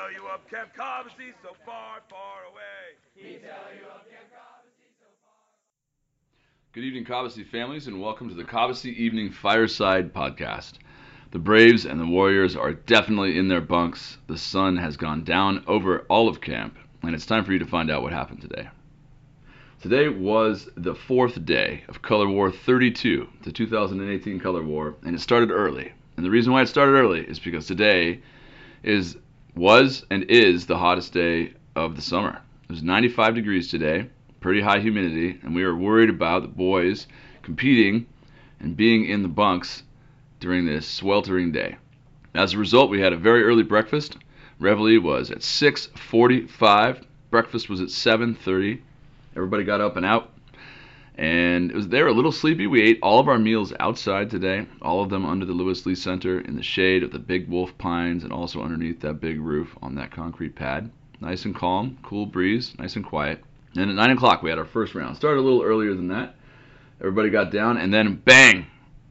tell you of Camp Cobbossee so far, far away. He'd tell you of Camp Cobbossee so far. Good evening, Cobbossee families, and welcome to the Cobbossee Evening Fireside Podcast. The Braves and the Warriors are definitely in their bunks. The sun has gone down over all of camp, and it's time for you to find out what happened today. Today was the fourth day of Color War 32, the 2018 Color War, and it started early. And the reason why it started early is because today is was and is the hottest day of the summer. It was 95 degrees today, pretty high humidity, and we were worried about the boys competing and being in the bunks during this sweltering day. As a result, we had a very early breakfast. Reveille was at 6:45. Breakfast was at 7:30. Everybody got up and out, and it was they were a little sleepy. We ate all of our meals outside today, all of them under the Lewis Lee Center in the shade of the big wolf pines, and also underneath that big roof on that concrete pad. Nice and calm, cool breeze, nice and quiet. And at nine o'clock, we had our first round. Started a little earlier than that. Everybody got down, and then bang,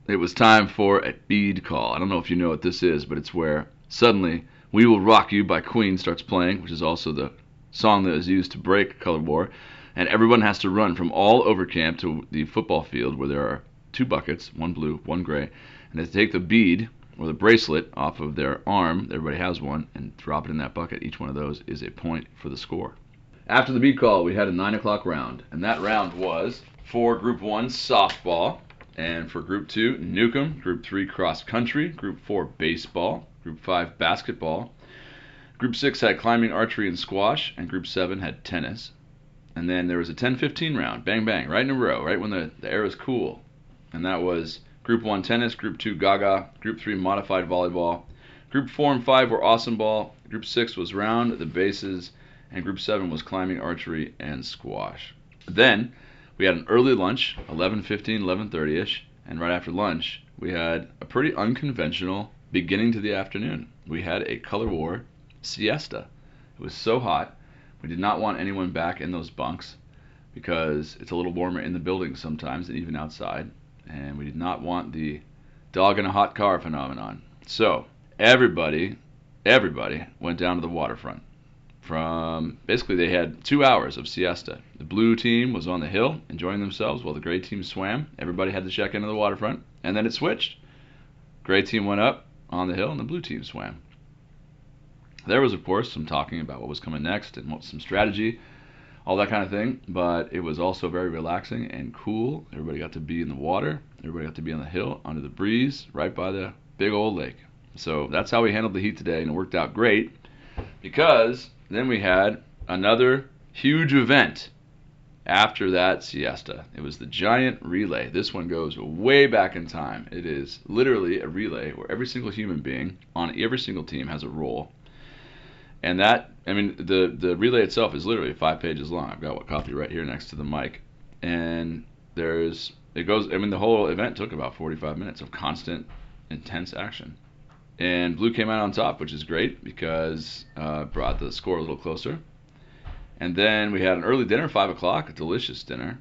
it was time for a bead call. I don't know if you know what this is, but it's where suddenly "We Will Rock You" by Queen starts playing, which is also the song that was used to break Color War, and everyone has to run from all over camp to the football field where there are two buckets, one blue, one gray, and they take the bead or the bracelet off of their arm. Everybody has one, and drop it in that bucket. Each one of those is a point for the score. After the bead call, we had a 9 o'clock round, and that round was for Group 1 softball, and for Group 2 Newcomb, Group 3 cross country, Group 4 baseball, Group 5 basketball, Group 6 had climbing, archery, and squash, and Group 7 had tennis. And then there was a 10 15 round, bang bang, right in a row, right when the, the air was cool. And that was Group 1 tennis, Group 2 gaga, Group 3 modified volleyball, Group 4 and 5 were awesome ball, Group 6 was round, the bases, and Group 7 was climbing, archery, and squash. Then we had an early lunch, 11:15, 11:30ish, and right after lunch we had a pretty unconventional beginning to the afternoon. We had a color war siesta. It was so hot, we did not want anyone back in those bunks because it's a little warmer in the building sometimes than even outside, and we did not want the dog in a hot car phenomenon. So everybody, everybody went down to the waterfront from basically they had two hours of siesta. The blue team was on the hill enjoying themselves while the gray team swam. Everybody had to check into the waterfront, and then it switched. Gray team went up on the hill, and the blue team swam. There was, of course, some talking about what was coming next and what some strategy, all that kind of thing. But it was also very relaxing and cool. Everybody got to be in the water. Everybody got to be on the hill under the breeze, right by the big old lake. So that's how we handled the heat today, and it worked out great because then we had another huge event after that siesta. It was the giant relay. This one goes way back in time. It is literally a relay where every single human being on every single team has a role. And that, I mean, the the relay itself is literally five pages long. I've got what copy right here next to the mic, and there's it goes. I mean, the whole event took about 45 minutes of constant, intense action and blue came out on top, which is great because uh, brought the score a little closer. And then we had an early dinner, five o'clock, a delicious dinner,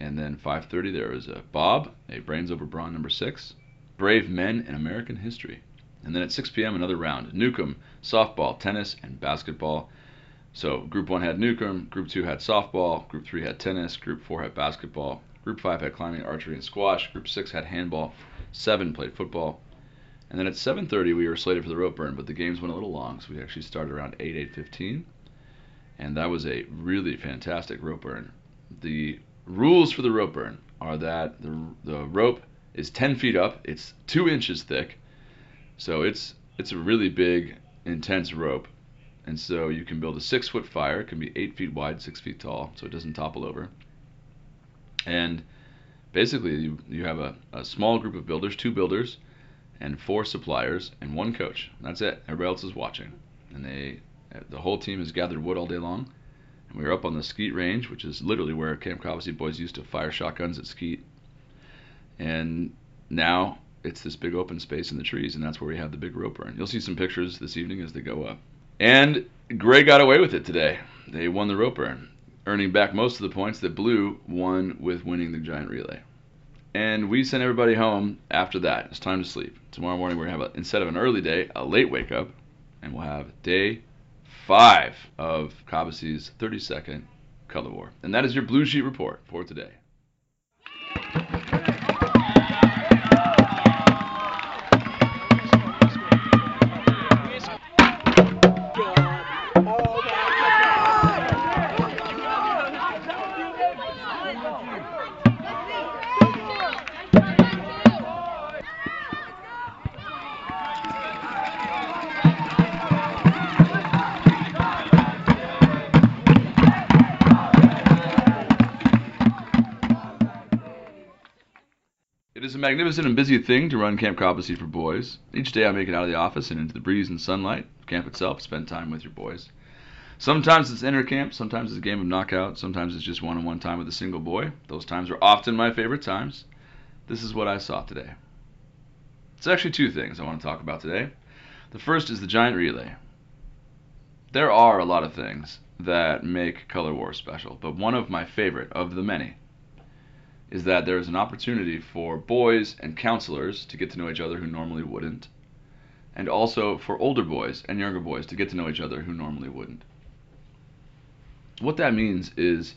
and then 5:30 there was a Bob, a brains over brawn number six, brave men in American history, and then at 6 p.m. another round, Newcomb, softball, tennis, and basketball. So group one had Newcomb, group two had softball, group three had tennis, group four had basketball, group five had climbing, archery, and squash, group six had handball, seven played football, and then at 7:30 we were slated for the rope burn, but the games went a little long, so we actually started around 8 8:15, and that was a really fantastic rope burn. The rules for the rope burn are that the the rope is 10 feet up, it's two inches thick, so it's it's a really big, intense rope, and so you can build a six foot fire. It can be eight feet wide, six feet tall, so it doesn't topple over. And basically, you you have a, a small group of builders, two builders and four suppliers and one coach. That's it. Everybody else is watching, and they the whole team has gathered wood all day long. And we were up on the skeet range, which is literally where Camp Cobbossee boys used to fire shotguns at skeet. And now it's this big open space in the trees, and that's where we have the big rope burn. You'll see some pictures this evening as they go up. And Gray got away with it today. They won the rope burn, earning back most of the points that Blue won with winning the giant relay. And we sent everybody home after that. It's time to sleep. Tomorrow morning we're gonna have a, instead of an early day, a late wake up, and we'll have day five of Cobbossee's 30 second color war. And that is your blue sheet report for today. It is a magnificent and busy thing to run Camp Cobbossee for boys. Each day I make it out of the office and into the breeze and sunlight camp itself, spend time with your boys. Sometimes it's inner camp, sometimes it's a game of knockout, sometimes it's just one on one time with a single boy. Those times are often my favorite times. This is what I saw today. It's actually two things I want to talk about today. The first is the giant relay. There are a lot of things that make Color War special, but one of my favorite of the many is that there is an opportunity for boys and counselors to get to know each other who normally wouldn't, and also for older boys and younger boys to get to know each other who normally wouldn't. What that means is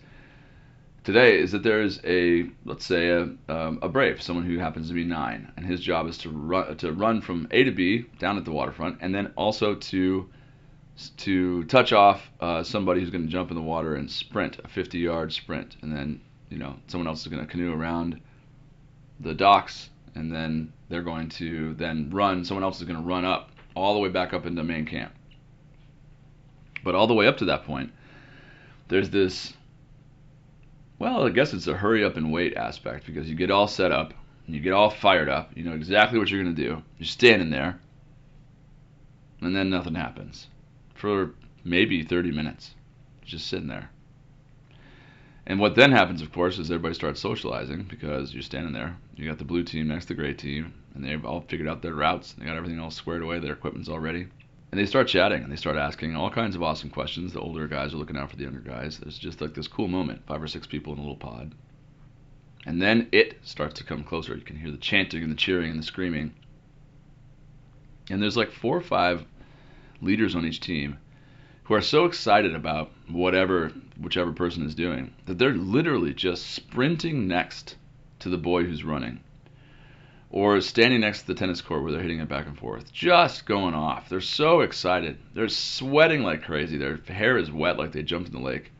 today is that there is a let's say a, um, a brave, someone who happens to be nine, and his job is to run to run from A to B down at the waterfront, and then also to to touch off uh, somebody who's going to jump in the water and sprint a 50 yard sprint, and then you know someone else is going to canoe around the docks and then they're going to then run someone else is going to run up all the way back up into main camp. But all the way up to that point there's this well i guess it's a hurry up and wait aspect because you get all set up and you get all fired up you know exactly what you're going to do you're standing there and then nothing happens for maybe 30 minutes just sitting there and what then happens, of course, is everybody starts socializing because you're standing there. You got the blue team next to the gray team, and they've all figured out their routes. They got everything all squared away. Their equipment's all ready. And they start chatting and they start asking all kinds of awesome questions. The older guys are looking out for the younger guys. There's just like this cool moment five or six people in a little pod. And then it starts to come closer. You can hear the chanting and the cheering and the screaming. And there's like four or five leaders on each team who are so excited about whatever whichever person is doing that they're literally just sprinting next to the boy who's running. Or standing next to the tennis court where they're hitting it back and forth. Just going off. They're so excited. They're sweating like crazy. Their hair is wet like they jumped in the lake.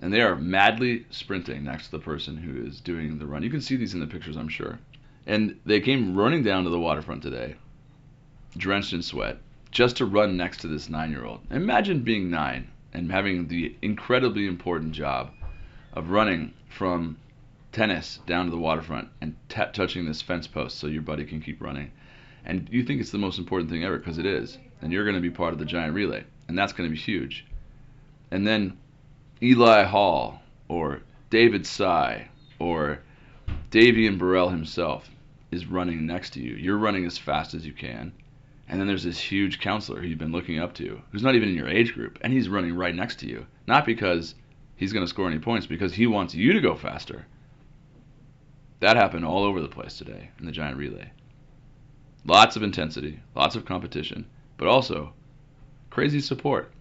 And they are madly sprinting next to the person who is doing the run. You can see these in the pictures i'm sure. And they came running down to the waterfront today drenched in sweat just to run next to this nine year old. Imagine being nine and having the incredibly important job of running from tennis down to the waterfront and t- touching this fence post so your buddy can keep running. And you think it's the most important thing ever because it is. And you're going to be part of the giant relay. And that's going to be huge. And then Eli Hall or David Sy or Davian Burrell himself is running next to you. You're running as fast as you can and then there's this huge counselor who you've been looking up to, who's not even in your age group, and he's running right next to you. Not because he's going to score any points, because he wants you to go faster. That happened all over the place today in the giant relay. Lots of intensity, lots of competition, but also crazy support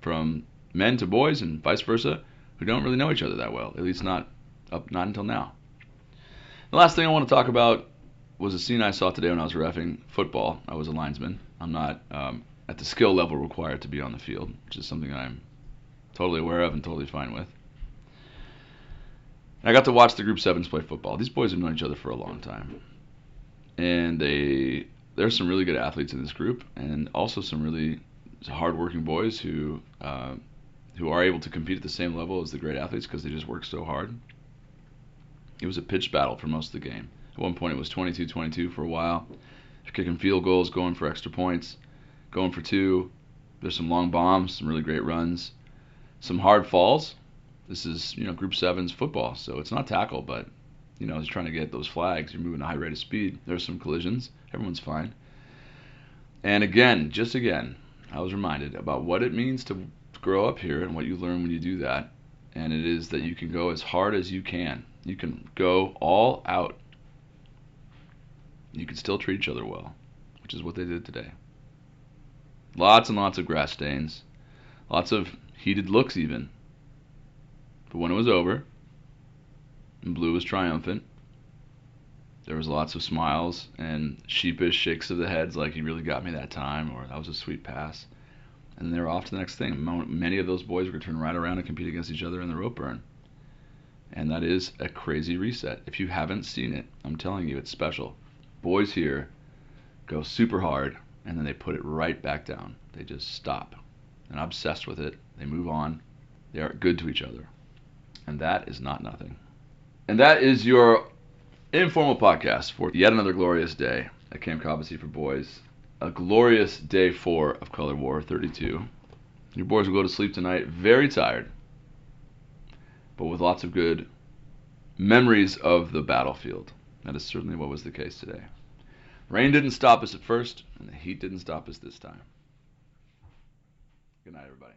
from men to boys and vice versa who don't really know each other that well, at least not up not until now. The last thing I want to talk about was a scene I saw today when I was refing football. I was a linesman. I'm not um, at the skill level required to be on the field, which is something I'm totally aware of and totally fine with. And I got to watch the group sevens play football. These boys have known each other for a long time, and they there's some really good athletes in this group, and also some really hardworking boys who uh, who are able to compete at the same level as the great athletes because they just work so hard. It was a pitched battle for most of the game. At one point, it was 22-22 for a while. You're kicking field goals, going for extra points, going for two. There's some long bombs, some really great runs, some hard falls. This is you know Group Sevens football, so it's not tackle, but you know, just trying to get those flags. You're moving at a high rate of speed. There's some collisions. Everyone's fine. And again, just again, I was reminded about what it means to grow up here and what you learn when you do that. And it is that you can go as hard as you can. You can go all out. You can still treat each other well, which is what they did today. Lots and lots of grass stains, lots of heated looks, even. But when it was over, and blue was triumphant, there was lots of smiles and sheepish shakes of the heads, like he really got me that time, or that was a sweet pass. And they were off to the next thing. Many of those boys were going to turn right around and compete against each other in the rope burn. And that is a crazy reset. If you haven't seen it, I'm telling you, it's special. Boys here go super hard, and then they put it right back down. They just stop. And obsessed with it. They move on. They are good to each other. And that is not nothing. And that is your informal podcast for yet another glorious day at Camp Cobbossee for boys. A glorious day four of Color War 32. Your boys will go to sleep tonight very tired, but with lots of good memories of the battlefield. That is certainly what was the case today. Rain didn't stop us at first, and the heat didn't stop us this time. Good night, everybody.